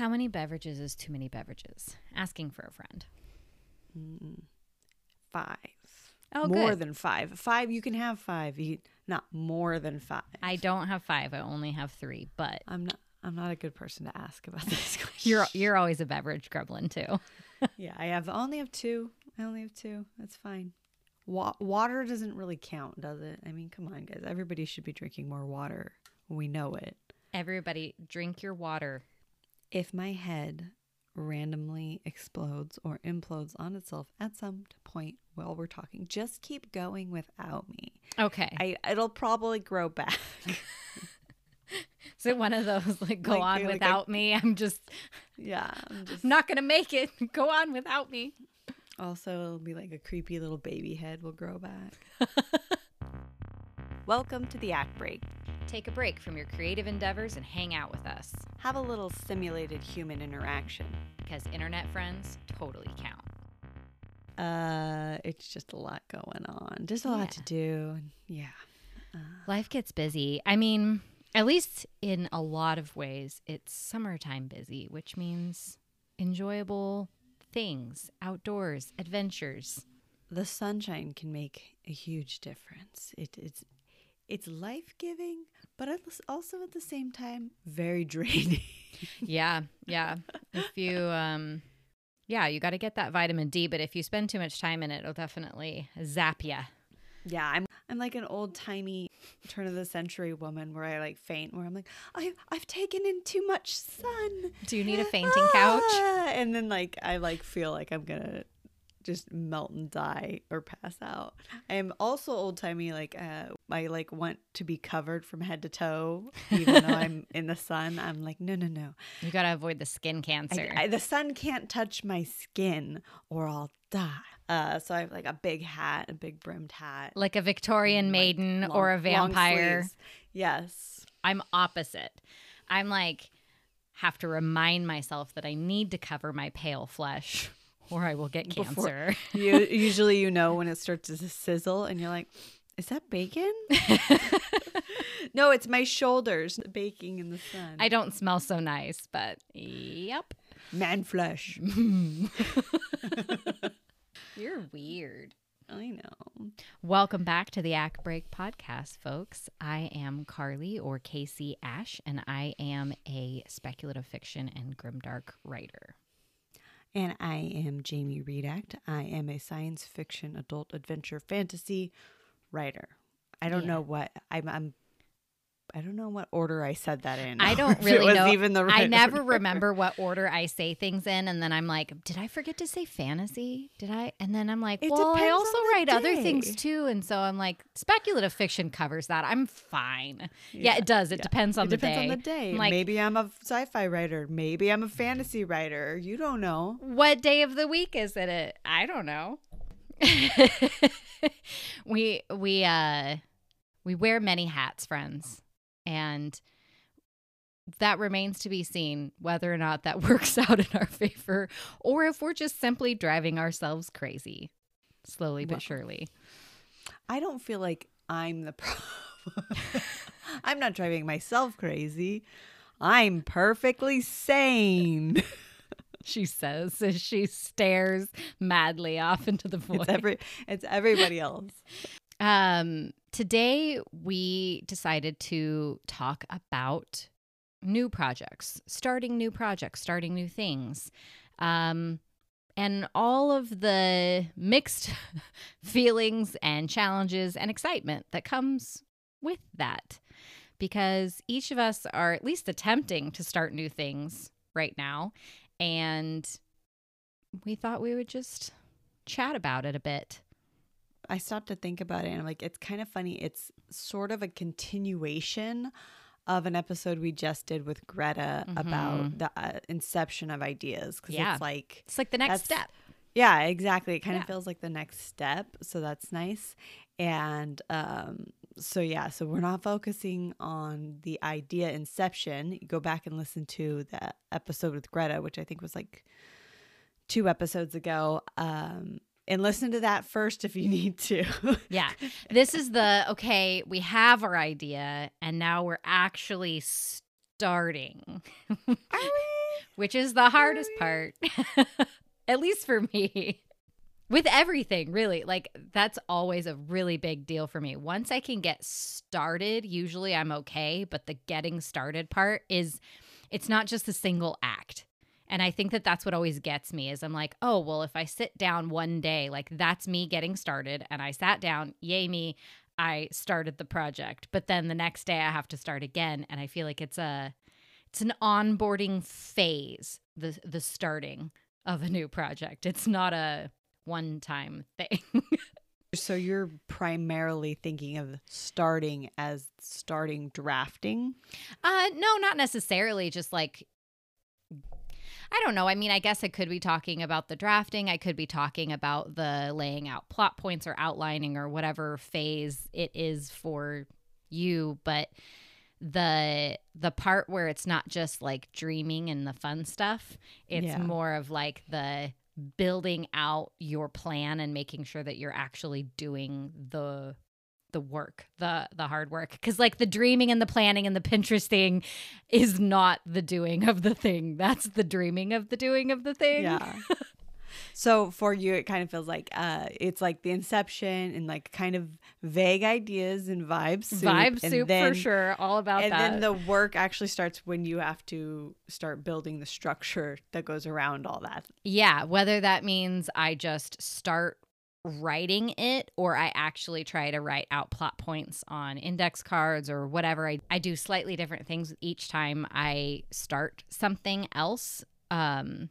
How many beverages is too many beverages? Asking for a friend. Mm, five. Oh, more good. than five. Five, you can have five. You, not more than five. I don't have five. I only have three. But I'm not. I'm not a good person to ask about this question. you're you're always a beverage gremlin too. yeah, I have only have two. I only have two. That's fine. Wa- water doesn't really count, does it? I mean, come on, guys. Everybody should be drinking more water. We know it. Everybody, drink your water. If my head randomly explodes or implodes on itself at some point while we're talking, just keep going without me. Okay. I it'll probably grow back. Is it one of those like go Like, on like without me? I'm just yeah, I'm just I'm not gonna make it. Go on without me. Also, it'll be like a creepy little baby head will grow back. Welcome to the Act Break. Take a break from your creative endeavors and hang out with us Have a little simulated human interaction. because internet friends totally count. Uh, it's just a lot going on. Just a lot to do. Yeah. Life gets busy. I mean, at least in a lot of ways, it's summertime busy, which means enjoyable things, outdoors, adventures. The sunshine can make a huge difference. It, it's it's life giving, but also at the same time very draining. Yeah, yeah. If you um yeah, you got to get that vitamin D, but if you spend too much time in it, it'll definitely zap you. Yeah, I'm I'm like an old timey turn of the century woman where I like faint, where I'm like, I I've taken in too much sun. Do you need a fainting couch? Ah! And then like I like feel like I'm gonna just melt and die or pass out. I am also old timey, like uh I like want to be covered from head to toe, even though I'm in the sun. I'm like, no no no. You got to avoid the skin cancer. I- the sun can't touch my skin or I'll die. Uh, so I have like a big hat, a big brimmed hat, like a Victorian maiden long- or a vampire. Yes. I'm opposite. I'm like have to remind myself that I need to cover my pale flesh or I will get cancer. You usually you know when it starts to sizzle and you're like, is that bacon? no, it's my shoulders baking in the sun. I don't smell so nice, but yep. Man flesh. You're weird. I know. Welcome back to the Act Break podcast, folks. I am Karli or Casey Ash, and I am a speculative fiction and grimdark writer. And I am Jamie Redact. I am a science fiction, adult adventure, fantasy writer. I don't Yeah. know what I'm. I'm I don't know what order I said that in. I don't really it was know. Even the right I never order. remember what order I say things in, and then I'm like, did I forget to say fantasy? Did I? And then I'm like, It well, I also write other things too, and so I'm like, speculative fiction covers that. I'm fine. Yeah, Yeah, it does. It yeah. depends on it the depends day. on the day. I'm like, Maybe I'm a sci-fi writer. Maybe I'm a fantasy writer. You don't know. what day of the week is it? It I don't know. we we uh we wear many hats, friends, and that remains to be seen whether or not that works out in our favor or if we're just simply driving ourselves crazy slowly but Well- surely. I don't feel like I'm the problem. I'm not driving myself crazy. I'm perfectly sane. She says as she stares madly off into the void. It's every it's everybody else. Um, today we decided to talk about new projects, starting new projects, starting new things. Um, and all of the mixed feelings and challenges and excitement that comes with that. Because each of us are at least attempting to start new things right now. And we thought we would just chat about it a bit. I stopped to think about it and I'm like, it's kind of funny. It's sort of a continuation of an episode we just did with Greta about the uh, inception of ideas. Because Yeah. it's like, It's like the next step. yeah, exactly. It kind Yeah. of feels like the next step. So that's nice. And um, so, yeah, so we're not focusing on the idea inception. You go back and listen to the episode with Greta, which I think was like two episodes ago. Um, and listen to that first if you need to. Yeah. This is the okay, we have our idea and now we're actually starting. Are we? which is the hardest part, at least for me. With everything, really. Like, that's always a really big deal for me. Once I can get started, usually I'm okay. But the getting started part is, it's not just a single act. And I think that that's what always gets me is I'm like, oh, well, if I sit down one day, like that's me getting started. And I sat down, yay me, I started the project. But then the next day I have to start again. And I feel like it's a, it's an onboarding phase, the the starting of a new project. It's not a one time thing. so you're primarily thinking of starting as starting drafting? Uh no, not necessarily just like I don't know. I mean, I guess I could be talking about the drafting. I could be talking about the laying out plot points or outlining or whatever phase it is for you, but the the part where it's not just like dreaming and the fun stuff, it's Yeah. more of like the building out your plan and making sure that you're actually doing the the work, the the hard work. Cuz like the dreaming and the planning and the Pinterest thing is not the doing of the thing. That's the dreaming of the doing of the thing. Yeah. so for you, it kind of feels like uh, it's like the inception and like kind of vague ideas and vibes. Soup, Vibe soup then- for sure. All about And that. And then the work actually starts when you have to start building the structure that goes around all that. Yeah, whether that means I just start writing it or I actually try to write out plot points on index cards or whatever. I, I do slightly different things each time I start something else. Um,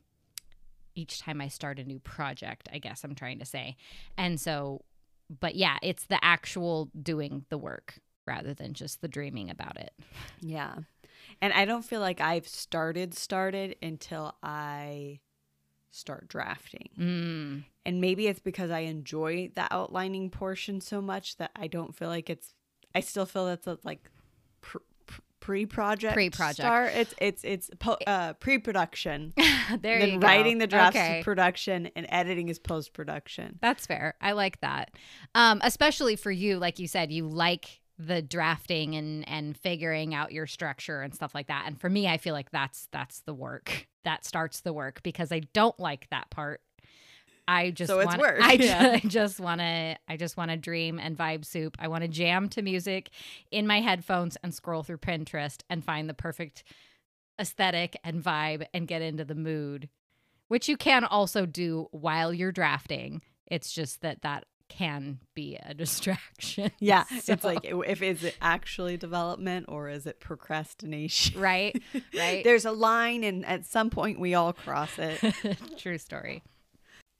each time I start a new project, I guess I'm trying to say. And so, but yeah, it's the actual doing the work rather than just the dreaming about it. Yeah. And I don't feel like I've started started until I start drafting. Mm. And maybe it's because I enjoy the outlining portion so much that I don't feel like it's I still feel that's a, like pr- pr- pre-project Pre-project. start. It's it's it's po- uh, pre-production. there then you go. writing the drafts Okay. production and editing is post-production. That's fair. I like that. Um, especially for you, like you said, you like the drafting and and figuring out your structure and stuff like that. And for me, I feel like that's that's the work. That starts the work because I don't like that part. I just So it's want, work, I, ju- yeah. I just want to I just want to dream and vibe soup. I want to jam to music in my headphones and scroll through Pinterest and find the perfect aesthetic and vibe and get into the mood, which you can also do while you're drafting. It's just that that can be a distraction. Yeah, So- it's like if is it actually development or is it procrastination? right, right. There's a line and at some point we all cross it. True story.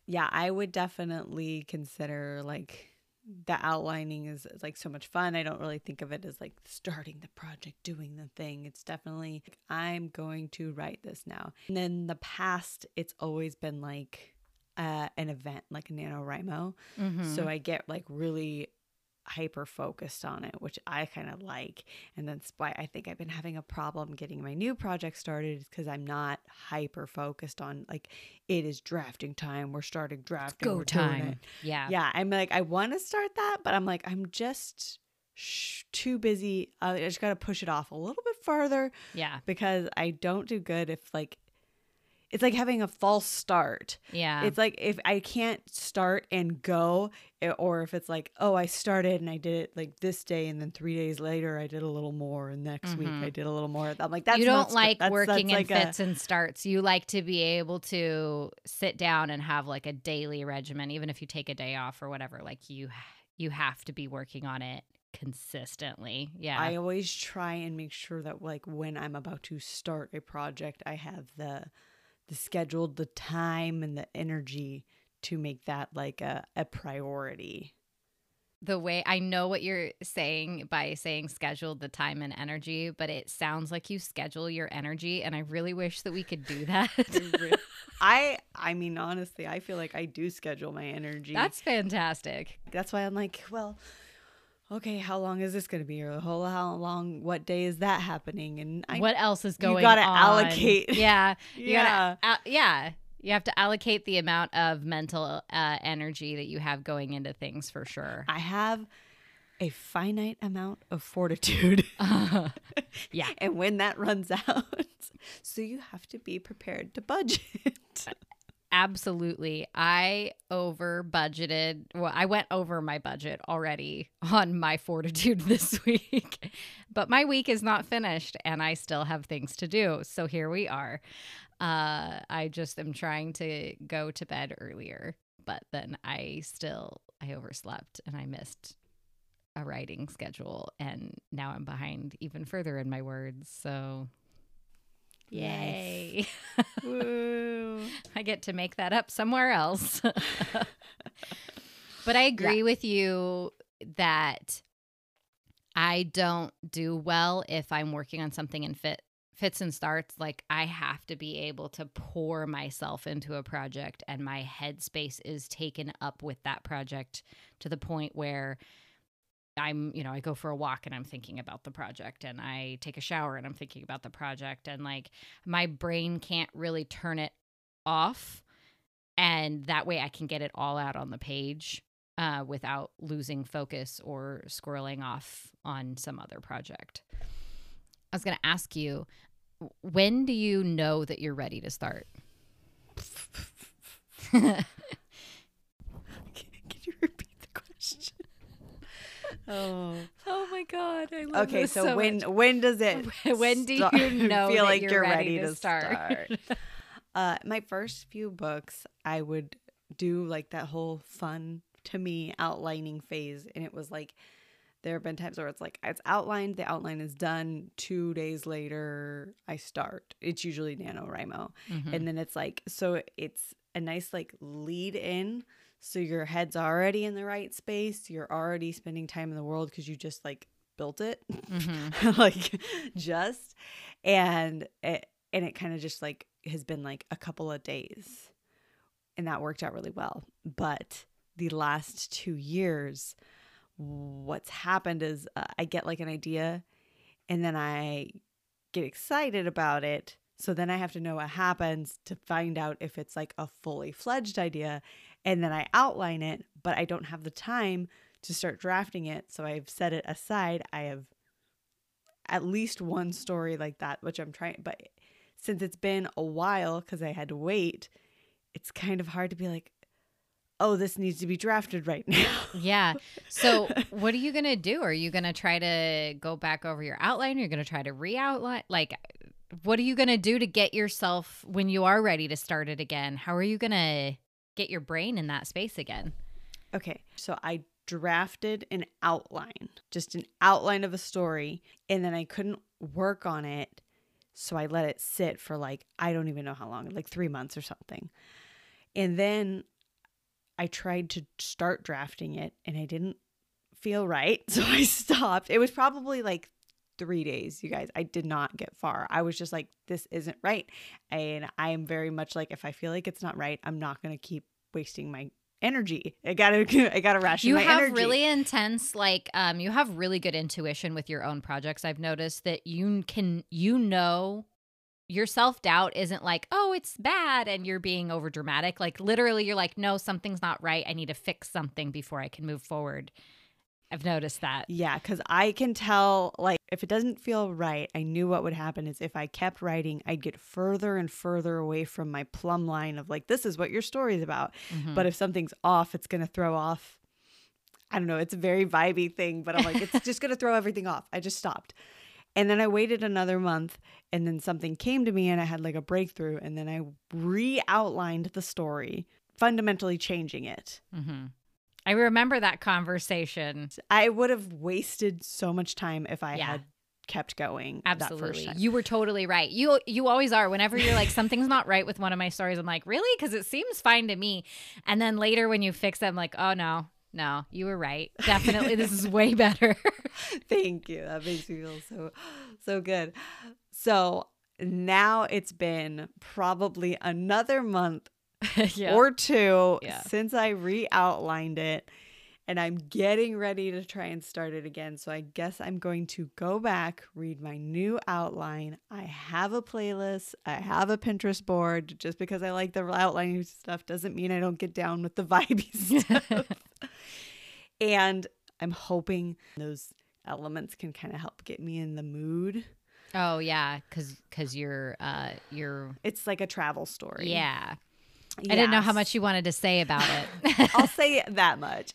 yeah, I would definitely consider like the outlining is, is like so much fun. I don't really think of it as like starting the project, doing the thing. It's definitely like, I'm going to write this now. And then the past, it's always been like uh, an event, like a NaNoWriMo. Mhm. So I get like really hyper focused on it, which I kind of like. And that's why I think I've been having a problem getting my new project started because I'm not hyper focused on like it is drafting time. We're starting drafting. go time. Yeah. Yeah, I'm like I want to start that, but I'm like I'm just sh- too busy. Uh, I just got to push it off a little bit further. Yeah. because I don't do good if like it's like having a false start. Yeah. It's like if I can't start and go, eh, or if it's like, oh, I started and I did it like this day, and then three days later I did a little more, and next week Mhm. I did a little more. I'm like, that's you don't like that's- working that's in like a- fits and starts. You like to be able to sit down and have like a daily regimen, even if you take a day off or whatever. Like you, you have to be working on it consistently. Yeah. I always try and make sure that like when I'm about to start a project, I have the the scheduled, the time, and the energy to make that like a, a priority. the way I know what you're saying by saying schedule the time and energy, but it sounds like you schedule your energy, and I really wish that we could do that. I I mean honestly, I feel like I do schedule my energy. That's fantastic. that's why I'm like, well, okay, how long is this going to be? Or how long? What day is that happening? And I what else is going on? you gotta allocate. Yeah. You yeah, gotta, al- yeah. You have to allocate the amount of mental uh, energy that you have going into things for sure. I have a finite amount of fortitude. yeah. and when that runs out, so you have to be prepared to budget. Absolutely. I over budgeted. Well, I went over my budget already on my fortitude this week, but my week is not finished and I still have things to do. So here we are. Uh, I just am trying to go to bed earlier, but then I still I overslept and I missed a writing schedule and now I'm behind even further in my words. So yay. Woo. I get to make that up somewhere else. but I agree Yeah. with you that I don't do well if I'm working on something in fit fits and starts like I have to be able to pour myself into a project and my headspace is taken up with that project to the point where I'm, you know, I go for a walk and I'm thinking about the project and I take a shower and I'm thinking about the project and like my brain can't really turn it off and that way I can get it all out on the page uh, without losing focus or squirreling off on some other project. I was going to ask you, when do you know that you're ready to start? Can you repeat the question? Oh. Oh my god! I love Okay, so, when when does it when do start- you know feel like you're, you're ready, ready to to start? Uh, my first few books, I would do like that whole fun to me outlining phase, and it was like there have been times where it's like it's outlined, the outline is done. Two days later, I start. It's usually NaNoWriMo, Mhm. and then it's like so it's a nice like lead in. So your head's already in the right space. You're already spending time in the world because you just like built it Mhm. like just and it and it kind of just like has been like a couple of days and that worked out really well but the last two years what's happened is uh, i get like an idea and then i get excited about it so then i have to know what happens to find out if it's like a fully fledged idea and then i outline it but i don't have the time to start drafting it so i've set it aside i have at least one story like that which i'm trying but since it's been a while because i had to wait it's kind of hard to be like oh this needs to be drafted right now Yeah. So, what are you going to do? Are you going to try to go back over your outline? You're going to try to re outline? Like, what are you going to do to get yourself when you are ready to start it again? How are you going to get your brain in that space again? Okay, so I drafted an outline, just an outline of a story, and then I couldn't work on it. So I let it sit for like, I don't even know how long, like three months or something. And then I tried to start drafting it and I didn't feel right. So I stopped. It was probably like three days, you guys. I did not get far. I was just like, this isn't right. And I am very much like, if I feel like it's not right, I'm not going to keep wasting my energy. I gotta, I gotta ration you have energy. really intense like um you have really good intuition with your own projects i've noticed that you can you know your self-doubt isn't like oh it's bad and you're being over dramatic like literally you're like no something's not right i need to fix something before i can move forward i've noticed that Yeah, because I can tell, like, if it doesn't feel right, I knew what would happen is if I kept writing, I'd get further and further away from my plumb line of, like, this is what your story's about. Mhm. But if something's off, it's going to throw off. I don't know. It's a very vibey thing, but I'm like, it's just going to throw everything off. I just stopped. And then I waited another month, and then something came to me, and I had like a breakthrough. And then I re outlined the story, fundamentally changing it. Mhm. I remember that conversation. I would have wasted so much time if I Yeah. had kept going. absolutely. you were totally right. You you always are. Whenever you're like something's not right with one of my stories i'm like really? Because it seems fine to me. And then later when you fix it i'm like oh no. No. You were right. Definitely this is way better. Thank you. That makes me feel so so good. So now it's been probably another month yeah. or two Yeah. since I re-outlined it. And I'm getting ready to try and start it again. So I guess I'm going to go back, read my new outline. I have a playlist. I have a Pinterest board. Just because I like the outlining stuff doesn't mean I don't get down with the vibey stuff. and I'm hoping those elements can kind of help get me in the mood. Oh yeah, because because you're uh you're It's like a travel story. yeah. I didn't know how much you wanted to say about it. I'll say that much.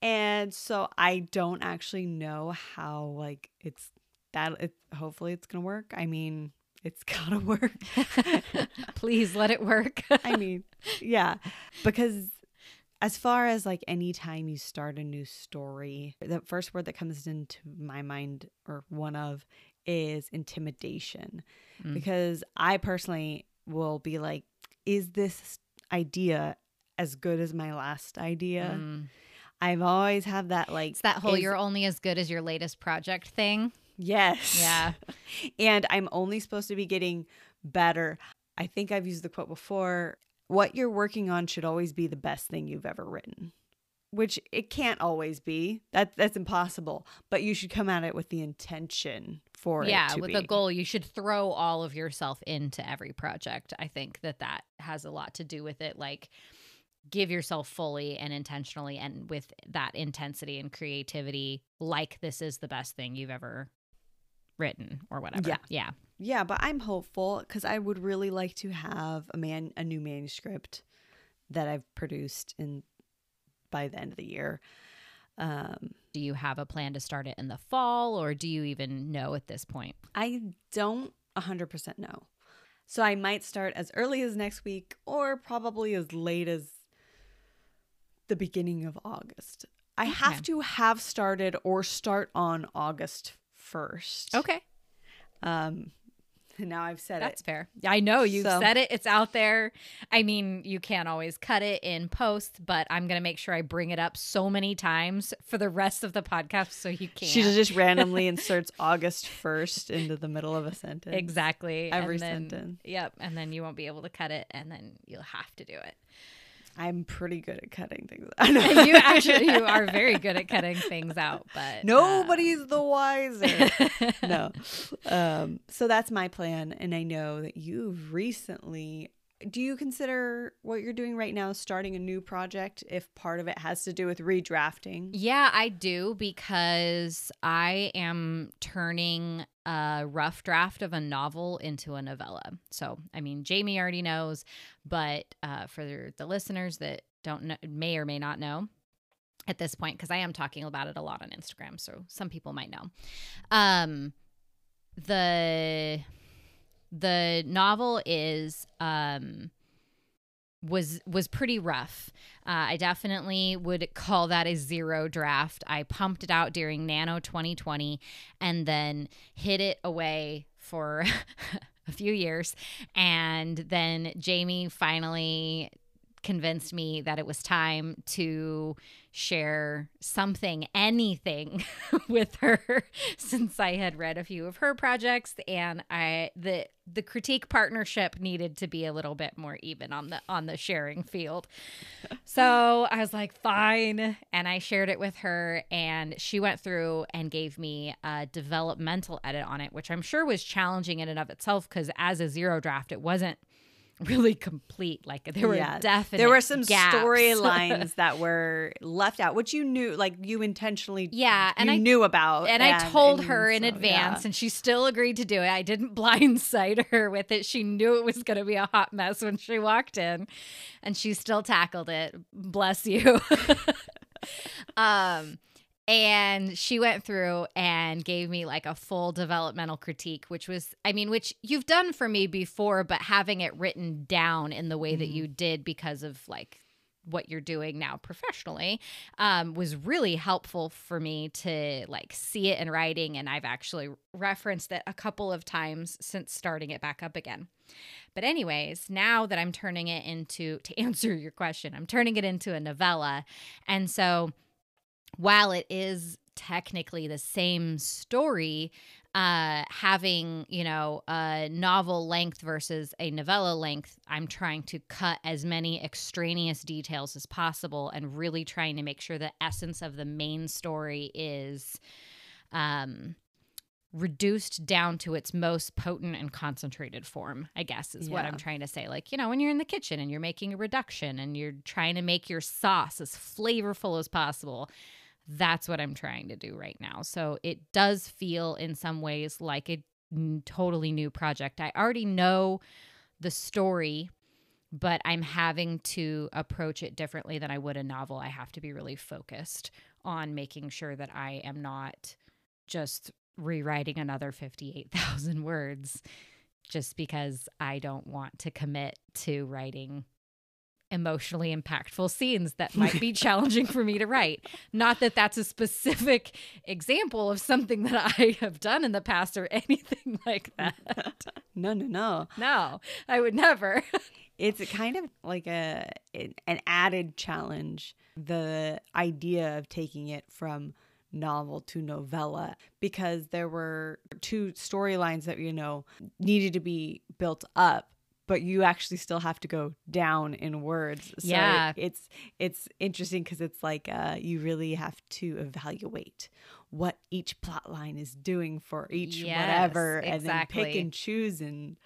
And so I don't actually know how like it's that it hopefully it's gonna work. I mean, it's gotta work. Please let it work. I mean, yeah. Because as far as like anytime you start a new story, the first word that comes into my mind or one of is intimidation. Mm. Because I personally will be like, is this idea as good as my last idea? Mm. I've always had that like It's that whole is- you're only as good as your latest project thing. yes. Yeah. and I'm only supposed to be getting better. I think I've used the quote before what you're working on should always be the best thing you've ever written. Which it can't always be. That that's impossible. But you should come at it with the intention for it. yeah, with be. a goal, you should throw all of yourself into every project. I think that that has a lot to do with it. Like, give yourself fully and intentionally, and with that intensity and creativity, like this is the best thing you've ever written or whatever. Yeah. yeah. Yeah, but I'm hopeful because I would really like to have a man a new manuscript that I've produced in by the end of the year. Um, Do you have a plan to start it in the fall, or do you even know at this point? I don't 100% know. So I might start as early as next week or probably as late as the beginning of August. I have to have started or start on August 1st. Okay. Um now I've said That's it. That's fair. I know you So- said it. It's out there. I mean, you can't always cut it in post, but I'm going to make sure I bring it up so many times for the rest of the podcast so you can't. She just randomly inserts August 1st into the middle of a sentence. Exactly. Every then, sentence. Yep. And then you won't be able to cut it and then you'll have to do it. I'm pretty good at cutting things. I know. you actually you are very good at cutting things out, but uh, Nobody's the wiser. no. Um, so that's my plan. And I know that you've recently. Do you consider what you're doing right now starting a new project if part of it has to do with redrafting? Yeah, I do because I am turning a rough draft of a novel into a novella. So, I mean, Jamie already knows, but uh, for the listeners that don't know, may or may not know at this point, because I am talking about it a lot on Instagram, so some people might know. Um, the the novel is um was was pretty rough. Uh, I definitely would call that a zero draft. I pumped it out during Nano 2020 and then hid it away for a few years. And then Jamie finally convinced me that it was time to share something, anything with her since I had read a few of her projects and I the the critique partnership needed to be a little bit more even on the on the sharing field. So I was like, fine. And I shared it with her and she went through and gave me a developmental edit on it, which I'm sure was challenging in and of itself because as a zero draft, it wasn't really complete. Like there were Yeah. definite There were some storylines that were left out, which you knew, like you intentionally, Yeah, and you I- knew about, and I told and her in so, advance, yeah. and she still agreed to do it. I didn't blindside her with it. She knew it was going to be a hot mess when she walked in, and she still tackled it. Bless you. um, and she went through and gave me like a full developmental critique, which was, I mean, which you've done for me before, but having it written down in the way that Mhm. you did because of like what you're doing now professionally um, was really helpful for me to like see it in writing. And i've actually referenced it a couple of times since starting it back up again. But anyways now that i'm turning it into to answer your question i'm turning it into a novella. And so while it is technically the same story uh having you know a novel length versus a novella length i'm trying to cut as many extraneous details as possible and really trying to make sure the essence of the main story is um reduced down to its most potent and concentrated form i guess is what i'm trying to say. Like you know when you're in the kitchen and you're making a reduction and you're trying to make your sauce as flavorful as possible That's what I'm trying to do right now. So it does feel in some ways like a totally new project. I already know the story, but I'm having to approach it differently than I would a novel. I have to be really focused on making sure that I am not just rewriting another 58,000 words just because I don't want to commit to writing emotionally impactful scenes that might be challenging for me to write. Not that that's a specific example of something that I have done in the past or anything like that. no, no, no. No, I would never. it's kind of like a an added challenge the idea of taking it from novel to novella because there were two storylines that you know needed to be built up but you actually still have to go down in words. So Yeah. it's it's interesting because it's like uh, you really have to evaluate what each plot line is doing for each Yes, whatever and then pick and choose and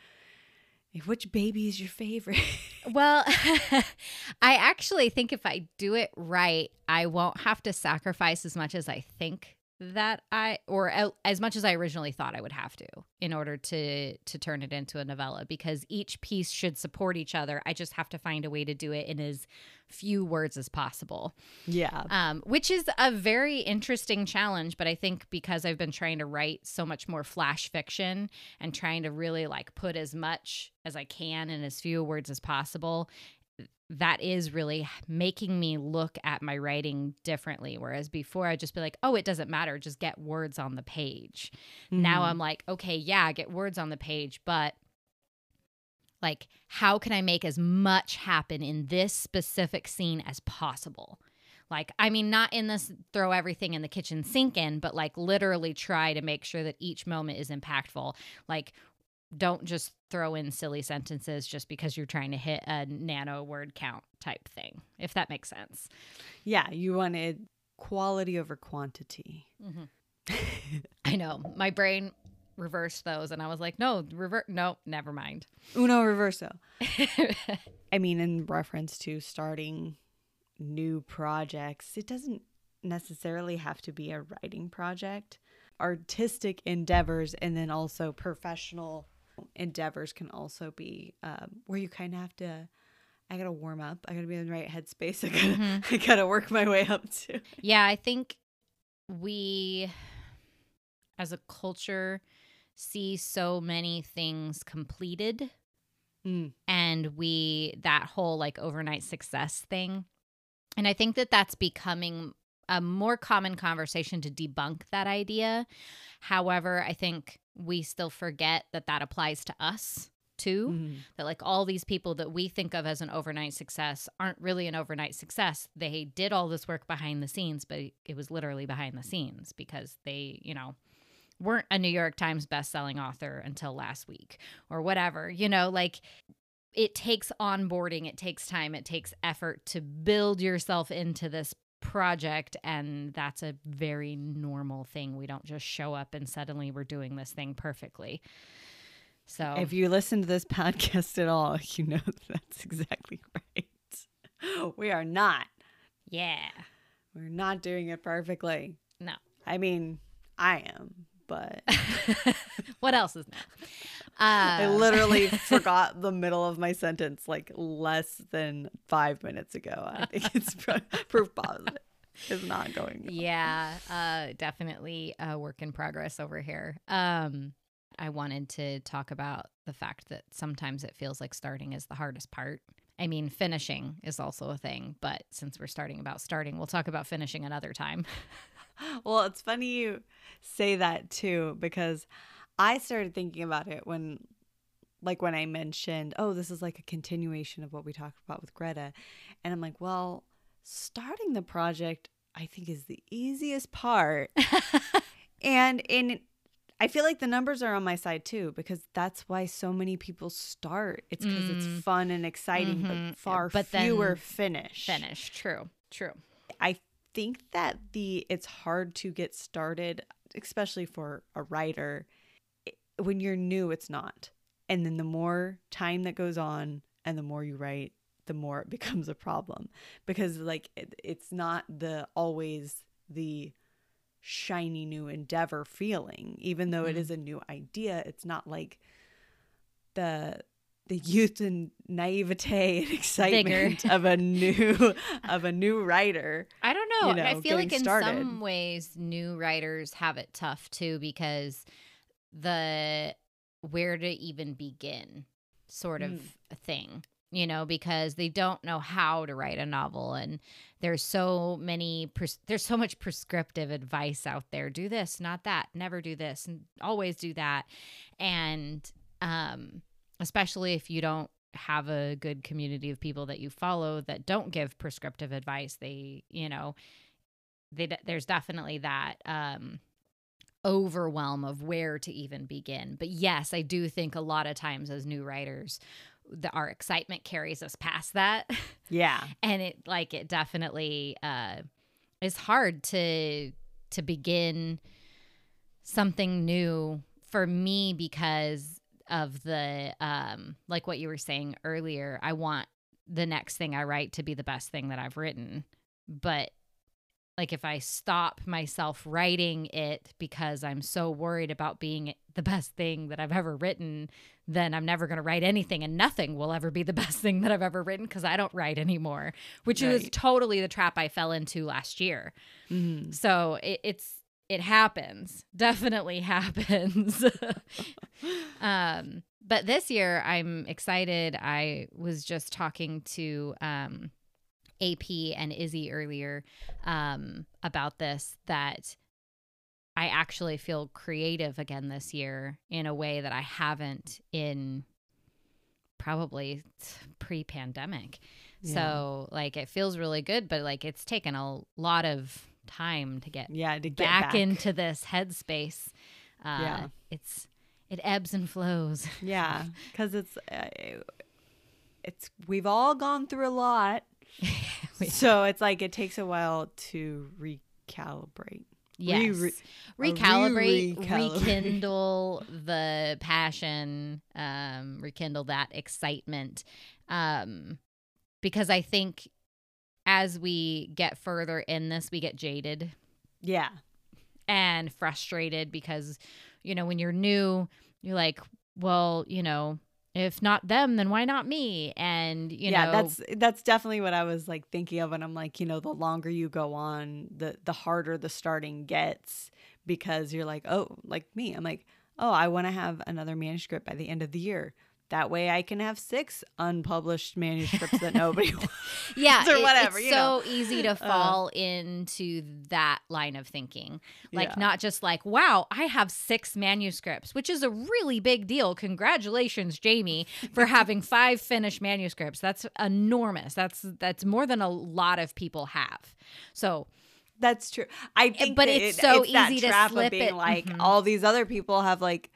which baby is your favorite. Well, I actually think if I do it right, I won't have to sacrifice as much as I think that I or as much as I originally thought I would have to in order to to turn it into a novella because each piece should support each other. I just have to find a way to do it in as few words as possible. yeah Um, which is a very interesting challenge, but I think because I've been trying to write so much more flash fiction and trying to really like put as much as I can in as few words as possible, that is really making me look at my writing differently. Whereas before I'd just be like, oh, it doesn't matter, just get words on the page. Now Mhm. I'm like, okay, yeah, get words on the page, but like, how can I make as much happen in this specific scene as possible? Like, I mean, not in this throw everything in the kitchen sink in, but like literally try to make sure that each moment is impactful. Like, don't just throw in silly sentences just because you're trying to hit a nano word count type thing, if that makes sense. Yeah, you wanted quality over quantity. Mm-hmm. I know. My brain reversed those and I was like, no, revert. No, never mind. Uno reverso. I mean, in reference to starting new projects, it doesn't necessarily have to be a writing project. Artistic endeavors and then also professional endeavors can also be um, where you kind of have to. I gotta warm up. I gotta be in the right headspace. I gotta, I gotta work my way up to. Yeah, I think we as a culture see so many things completed Mm. and we that whole like overnight success thing. And I think that that's becoming a more common conversation to debunk that idea. However, I think we still forget that that applies to us too Mhm. that like all these people that we think of as an overnight success aren't really an overnight success. They did all this work behind the scenes, but it was literally behind the scenes because they, you know, weren't a New York Times best-selling author until last week or whatever. You know, like it takes onboarding, it takes time, it takes effort to build yourself into this project and that's a very normal thing. We don't just show up and suddenly we're doing this thing perfectly. So If you listen to this podcast at all, you know that's exactly right. We are not. yeah. We're not doing it perfectly. No. I mean, I am, but what else is new? Uh, I literally forgot the middle of my sentence like less than five minutes ago. I think it's proof positive. It's not going. well. yeah, uh, definitely a work in progress over here. Um, I wanted to talk about the fact that sometimes it feels like starting is the hardest part. I mean, finishing is also a thing, but since we're starting about starting, we'll talk about finishing another time. Well, it's funny you say that too because I started thinking about it when like when I mentioned, oh, this is like a continuation of what we talked about with Greta. And I'm like, well, starting the project I think is the easiest part. and in I feel like the numbers are on my side too because that's why so many people start. It's because Mm. it's fun and exciting, Mhm. but far But then fewer finish. Finish. True. True. I think that the it's hard to get started, especially for a writer. When you're new, it's not. And then the more time that goes on and the more you write, the more it becomes a problem because like it, it's not the always the shiny new endeavor feeling even though it Mhm. is a new idea it's not like the the youth and naivete and excitement of a new of a new writer I don't know. you know, I feel like in started. some ways new writers have it tough too because the where to even begin sort of Mm. thing, you know, because they don't know how to write a novel and there's so many pres- there's so much prescriptive advice out there. Do this, not that. Never do this and always do that. And um especially if you don't have a good community of people that you follow that don't give prescriptive advice they you know they there's definitely that um overwhelm of where to even begin. But yes i do think a lot of times as new writers the, our excitement carries us past that. Yeah. And it like it definitely uh is hard to to begin something new for me because of the um like what you were saying earlier i want the next thing i write to be the best thing that i've written but like if i stop myself writing it because i'm so worried about being the best thing that i've ever written then i'm never going to write anything and nothing will ever be the best thing that i've ever written because i don't write anymore which Right. totally the trap i fell into last year Mhm. so it, it's it happens. Definitely happens. Um but this year i'm excited. I was just talking to um ap and izzy earlier um about this that i actually feel creative again this year in a way that i haven't in probably pre-pandemic. So like it feels really good but like it's taken a lot of time to get yeah to get back, back, into this headspace. Uh, Yeah. it's it ebbs and flows. yeah because it's uh, it's we've all gone through a lot so it's like it takes a while to recalibrate yes, re- recalibrate, re-recalibrate. rekindle the passion, um, rekindle that excitement, um, because I think as we get further in this, we get jaded yeah. and frustrated because you know when you're new you're like well you know if not them then why not me? And you yeah know that's that's definitely what i was like thinking of and i'm like you know the longer you go on the the harder the starting gets because you're like oh like me. I'm like oh i want to have another manuscript by the end of the year that way i can have six unpublished manuscripts that nobody wants yeah or it- whatever, it's you so know. easy to fall into that line of thinking like Yeah. not just like wow i have six manuscripts which is a really big deal congratulations jamie for having five finished manuscripts that's enormous that's that's more than a lot of people have so That's true. I think, but it's it- so it's that easy to trap slip of being it- like Mhm. all these other people have like,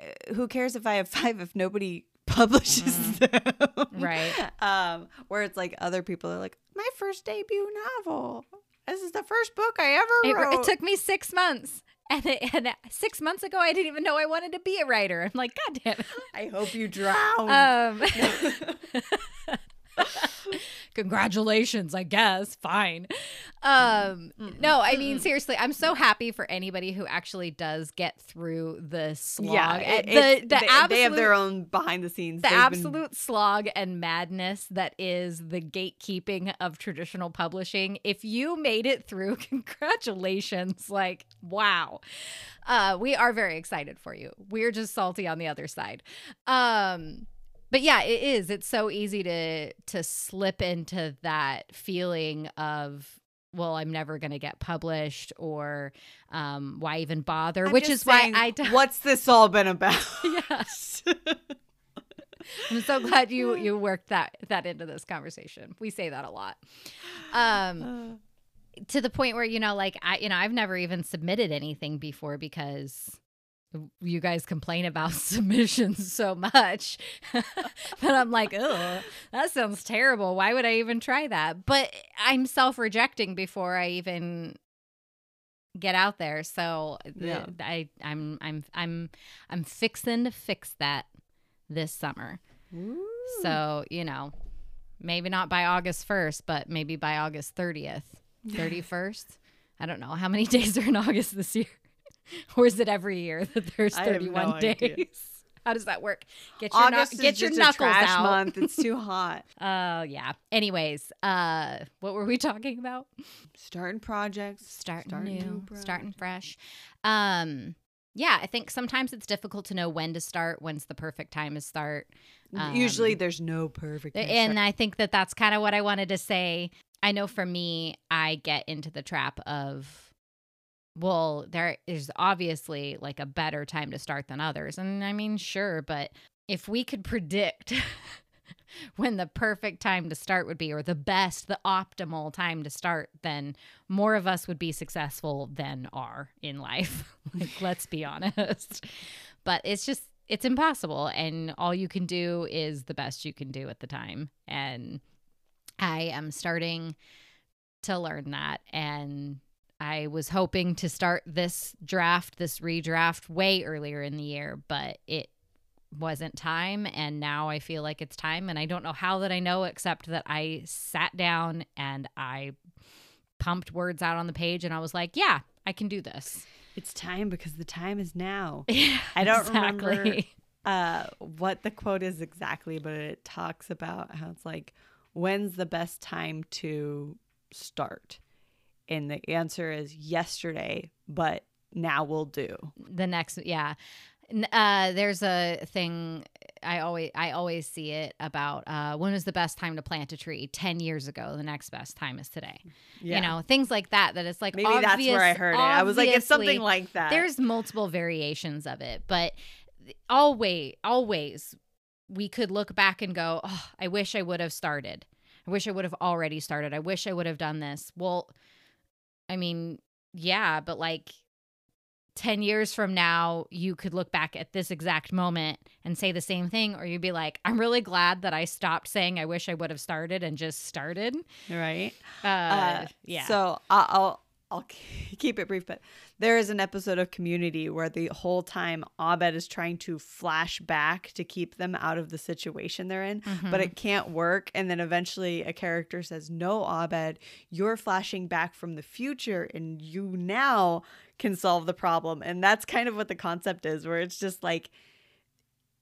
uh, who cares if I have five if nobody publishes them, Mm-hmm. Right. Um, where it's like other people are like, my first debut novel. This is the first book I ever It, wrote. it took me six months. And, it, and six months ago, I didn't even know I wanted to be a writer. I'm like, God damn I hope you drown. Um, congratulations, I guess. Fine. Um, no, I mean, seriously, I'm so happy for anybody who actually does get through the slog. yeah, it- the, the they, absolute, they have their own behind the scenes. the They've been- absolute slog and madness that is the gatekeeping of traditional publishing. If you made it through, congratulations. Like, wow. Uh, we are very excited for you. We're just salty on the other side. Um, but yeah, it is. It's so easy to to slip into that feeling of well, I'm never going to get published, or um, why even bother? I'm Which is why I. don't- what's this all been about? Yes. I'm so glad you you worked that that into this conversation. We say that a lot. Um to the point where you know like I you know I've never even submitted anything before because you guys complain about submissions so much that I'm like, "Oh, that sounds terrible. Why would I even try that?" But I'm self-rejecting before I even get out there. So Yeah. I I'm I'm I'm I'm fixing to fix that this summer. So, you know, maybe not by August 1st, but maybe by August 30th, 31st. I don't know how many days are in August this year, or is it every year that there's 31 no days? idea. How does that work? Get your August is get your just a knuckles trash out. month. It's too hot. Oh yeah. Anyways, uh, what were we talking about? Starting projects, starting, starting new, new starting fresh. Um, yeah, I think sometimes it's difficult to know when to start. When's the perfect time to start? Usually, Um, there's no perfect. time And. I think that that's kind of what I wanted to say. I know for me, I get into the trap of, well, there is obviously like a better time to start than others. And I mean, sure, but if we could predict when the perfect time to start would be, or the best, the optimal time to start, then more of us would be successful than are in life. like, let's be honest. But it's just, it's impossible. And all you can do is the best you can do at the time. And I am starting to learn that. And I was hoping to start this draft, this redraft way earlier in the year, but it wasn't time and now I feel like it's time and I don't know how that I know except that I sat down and I pumped words out on the page and I was like, yeah, I can do this. it's time because the time is now. Yeah, I don't remember uh, what the quote is exactly, but it talks about how it's like, when's the best time to start? And the answer is yesterday, but now we'll do. the next yeah. Uh there's a thing i always i always see it about uh when is the best time to plant a tree? 10 years ago the next best time is today. You know things like that that it's like maybe that's where I heard it. I was like, it's something like that. there's multiple variations of it but always always we could look back and go oh i wish i would have started. I wish i would have already started. I wish i would have done this. Well i mean yeah but like 10 years from now you could look back at this exact moment and say the same thing or you'd be like i'm really glad that i stopped saying i wish i would have started and just started right. uh, Uh, yeah So I'll I'll keep it brief, but there is an episode of Community where the whole time Abed is trying to flash back to keep them out of the situation they're in, Mm-hmm. but it can't work. And then eventually a character says, "No, Abed, you're flashing back from the future, and you now can solve the problem." And that's kind of what the concept is, where it's just like.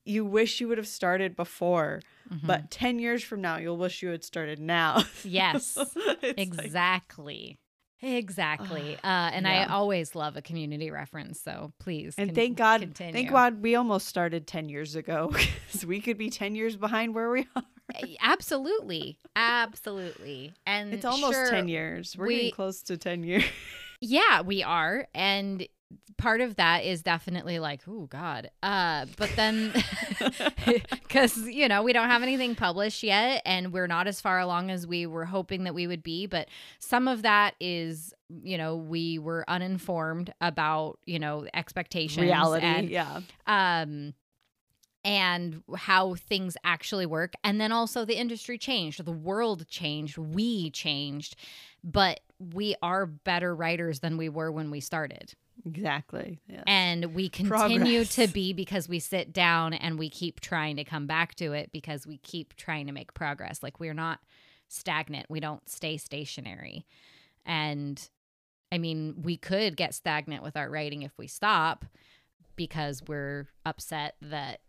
You wish you would have started before, Mm-hmm. but 10 years from now, you'll wish you had started now. yes exactly. like- exactly uh and i always love a community reference so please And con- thank God, continue. thank God we almost started 10 years ago because we could be 10 years behind where we are. Uh, absolutely absolutely and It's almost sure, 10 years. We're we- getting close to 10 years. yeah we are and part of that is definitely like oh god uh but then because you know we don't have anything published yet and we're not as far along as we were hoping that we would be but some of that is you know we were uninformed about you know expectations Reality. and yeah. um and how things actually work and then also the industry changed the world changed we changed but we are better writers than we were when we started Exactly. Yeah. and we continue Progress. to be because we sit down and we keep trying to come back to it because we keep trying to make progress like we're not stagnant we don't stay stationary and i mean we could get stagnant with our writing if we stop because we're upset that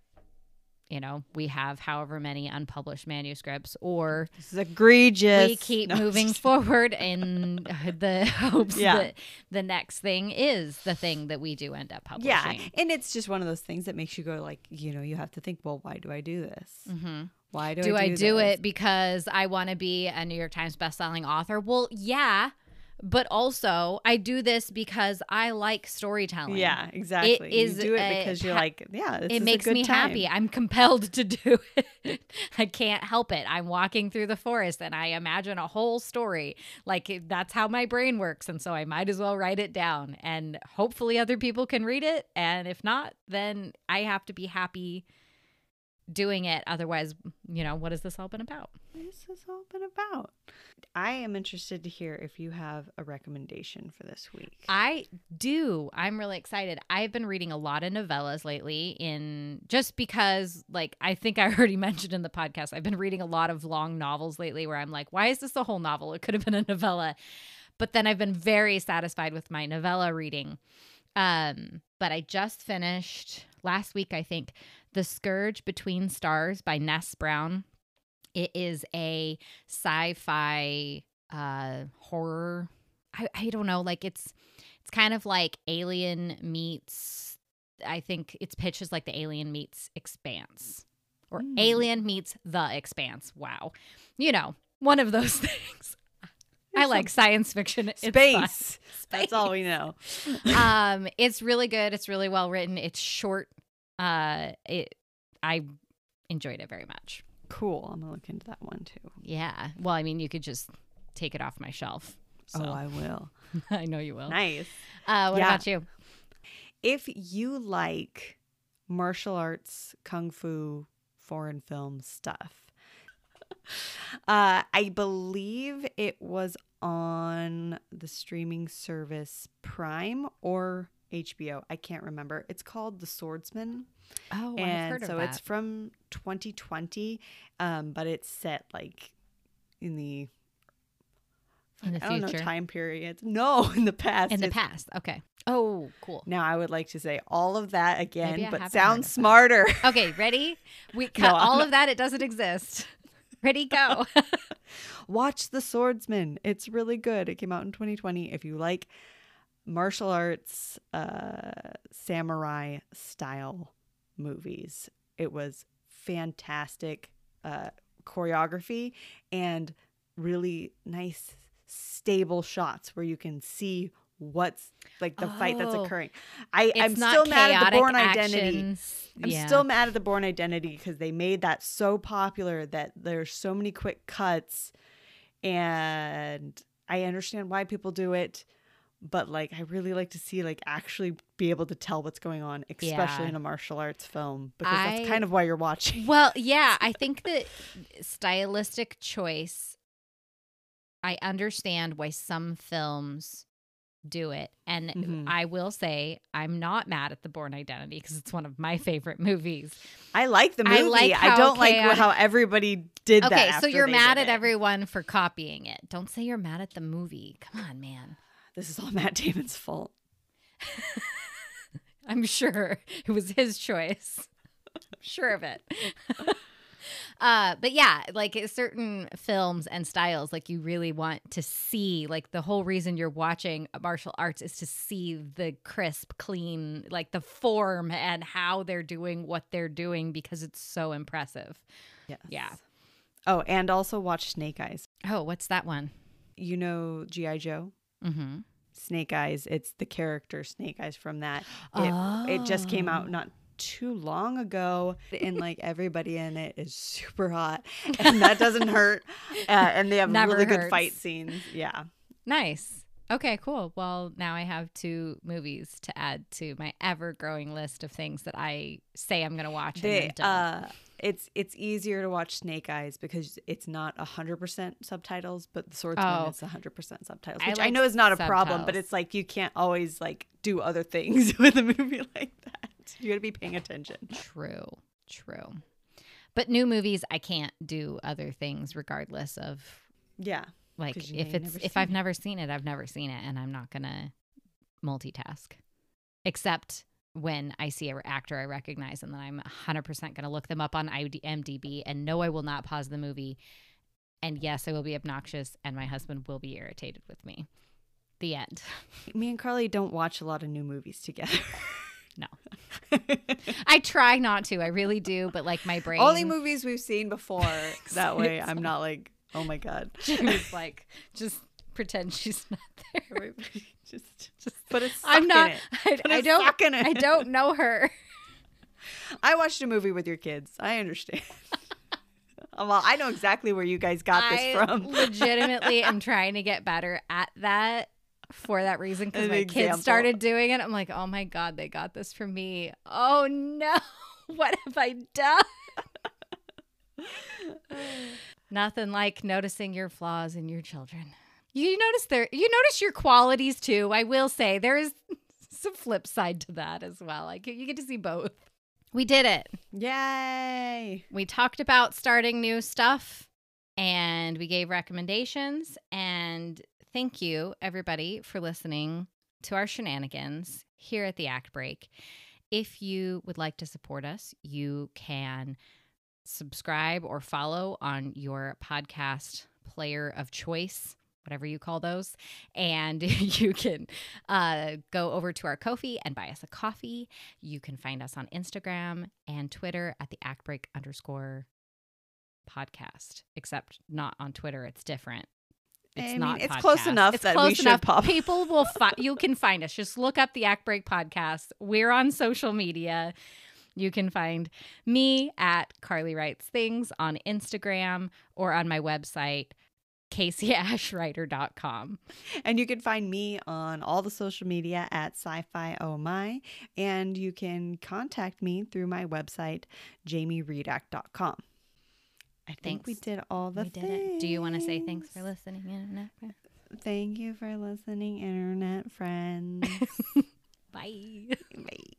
you know we have however many unpublished manuscripts or This is egregious. we keep No, moving forward in the hopes Yeah. that the next thing is the thing that we do end up publishing. Yeah. And it's just one of those things that makes you go, like, you know, you have to think, well, why do I do this? hmm Why do, Do I I do, do this? it because I want to be a New York Times bestselling author? Well, yeah, but also I do this because I like storytelling. Yeah, exactly. is you do it a because you're like, yeah, it makes me time. happy. I'm compelled to do it. I can't help it. I'm walking through the forest and I imagine a whole story. Like that's how my brain works. And so I might as well write it down. And hopefully other people can read it. And if not, then I have to be happy doing it. Otherwise, you know, what has this all been about? What has this all been about? I am interested to hear if you have a recommendation for this week. I do. I'm really excited. I've been reading a lot of novellas lately in just because like I think I already mentioned in the podcast, I've been reading a lot of long novels lately where I'm like, why is this a whole novel? It could have been a novella. but then I've been very satisfied with my novella reading. Um, but I just finished last week, I think, The Scourge Between Stars by Ness Brown. It is a sci-fi uh horror. I, I don't know, like it's it's kind of like Alien meets I think its pitch is like the Alien meets Expanse. Or Mm. Alien meets the Expanse. Wow. You know, one of those things. I like science fiction. Fun. Space. That's all we know. um it's really good it's really well written it's short uh it i enjoyed it very much Cool. I'm gonna look into that one too. yeah well i mean you could just take it off my shelf so Oh, I will. i know you will Nice. uh what Yeah. about you If you like martial arts, kung fu, foreign film stuff, uh, I believe it was on the streaming service Prime or HBO. I can't remember. It's called The Swordsman. oh i've heard of so that. it's from 2020 um but it's set like in the in the I don't know future. time period no in the past. In the past. Okay. Oh cool. Now i would like to say all of that again but sound of that. smarter. Okay ready? We No, cut I'm all of that. It doesn't exist. Ready go. Watch the swordsman. It's really good. It came out in 2020 if you like martial arts uh samurai style movies it was fantastic uh choreography and really nice stable shots where you can see what's like the fight that's Oh. occurring I, I'm still mad at the Bourne Identity. I'm Yeah. still mad at the Bourne Identity because they made that so popular that there's so many quick cuts, and I understand why people do it, but like I really like to see like actually be able to tell what's going on, especially Yeah. in a martial arts film because I- that's kind of why you're watching. Well, yeah, I think that stylistic choice, I understand why some films do it. And Mhm. I will say, I'm not mad at The Bourne Identity because it's one of my favorite movies. I like the I movie. like I, don't like how everybody did that. Okay, so you're mad at it. everyone for copying it. Don't say you're mad at the movie. Come on, man. This is all Matt Damon's fault. I'm sure it was his choice. I'm sure of it. uh, but yeah, like certain films and styles, like you really want to see, like the whole reason you're watching martial arts is to see the crisp, clean, like the form and how they're doing what they're doing because it's so impressive. Yes. Yeah. Oh, and also watch Snake Eyes. Oh, what's that one? You know GI Joe. Mm-hmm. Snake Eyes. It's the character Snake Eyes from that. It, it just came Oh. out not too long ago, and like everybody in it is super hot, and that doesn't hurt. Uh, and they have Never really good fight scenes. Yeah, Nice. Okay, cool. Well, now I have two movies to add to my ever growing list of things that I say I'm going to watch they, uh, it's it's easier to watch Snake Eyes because it's not hundred percent subtitles, but the Swordsman Oh. is hundred percent subtitles, which I, like know is not a problem. But it's like you can't always like do other things with a movie like that. You got to be paying attention. True. True. But new movies, I can't do other things regardless of Yeah. Like if it's if I've it. never seen it, I've never seen it, and I'm not gonna multitask, except when I see an actor I recognize, and then I'm 100 percent gonna look them up on IMDb, and no, I will not pause the movie, and yes, I will be obnoxious, and my husband will be irritated with me. The end. Me and Karli don't watch a lot of new movies together. No. I try not to. I really do, but like my brain. Only movies we've seen before. that way I'm not like, oh my God. Jimmy's like, just pretend she's not there. just, just put a sock I'm not. in it. I, Put I a don't. in. I don't know her. I watched a movie with your kids. I understand. well, I know exactly where you guys got this I from. legitimately am trying to get better at that for that reason because my example. kids started doing it. I'm like, oh my god, they got this from me. Oh no, what have I done? Nothing like noticing your flaws in your children. You notice there you notice your qualities too. I will say there is some flip side to that as well. Like you get to see both. We did it. Yay. We talked about starting new stuff and we gave recommendations and thank you, everybody, for listening to our shenanigans here at the Act Break. If you would like to support us, you can subscribe or follow on your podcast player of choice whatever you call those. And you can uh, go over to our Ko-fi and buy us a coffee. You can find us on Instagram and Twitter at the Actbreak underscore podcast, except not on Twitter. It's different. It's I not. mean, it's podcast. close enough It's that close we should enough. pop- People will find. You can find us. Just look up the Act Break podcast. We're on social media. You can find me at Karli Writes Things on Instagram or on my website, kcashwriter.com. And you can find me on all the social media at sci fi oh my. And you can contact me through my website, jamieredact.com. I think we did all the we did it. Do you want to say thanks for listening, Internet? friend? Thank you for listening, internet friends. Bye. Bye.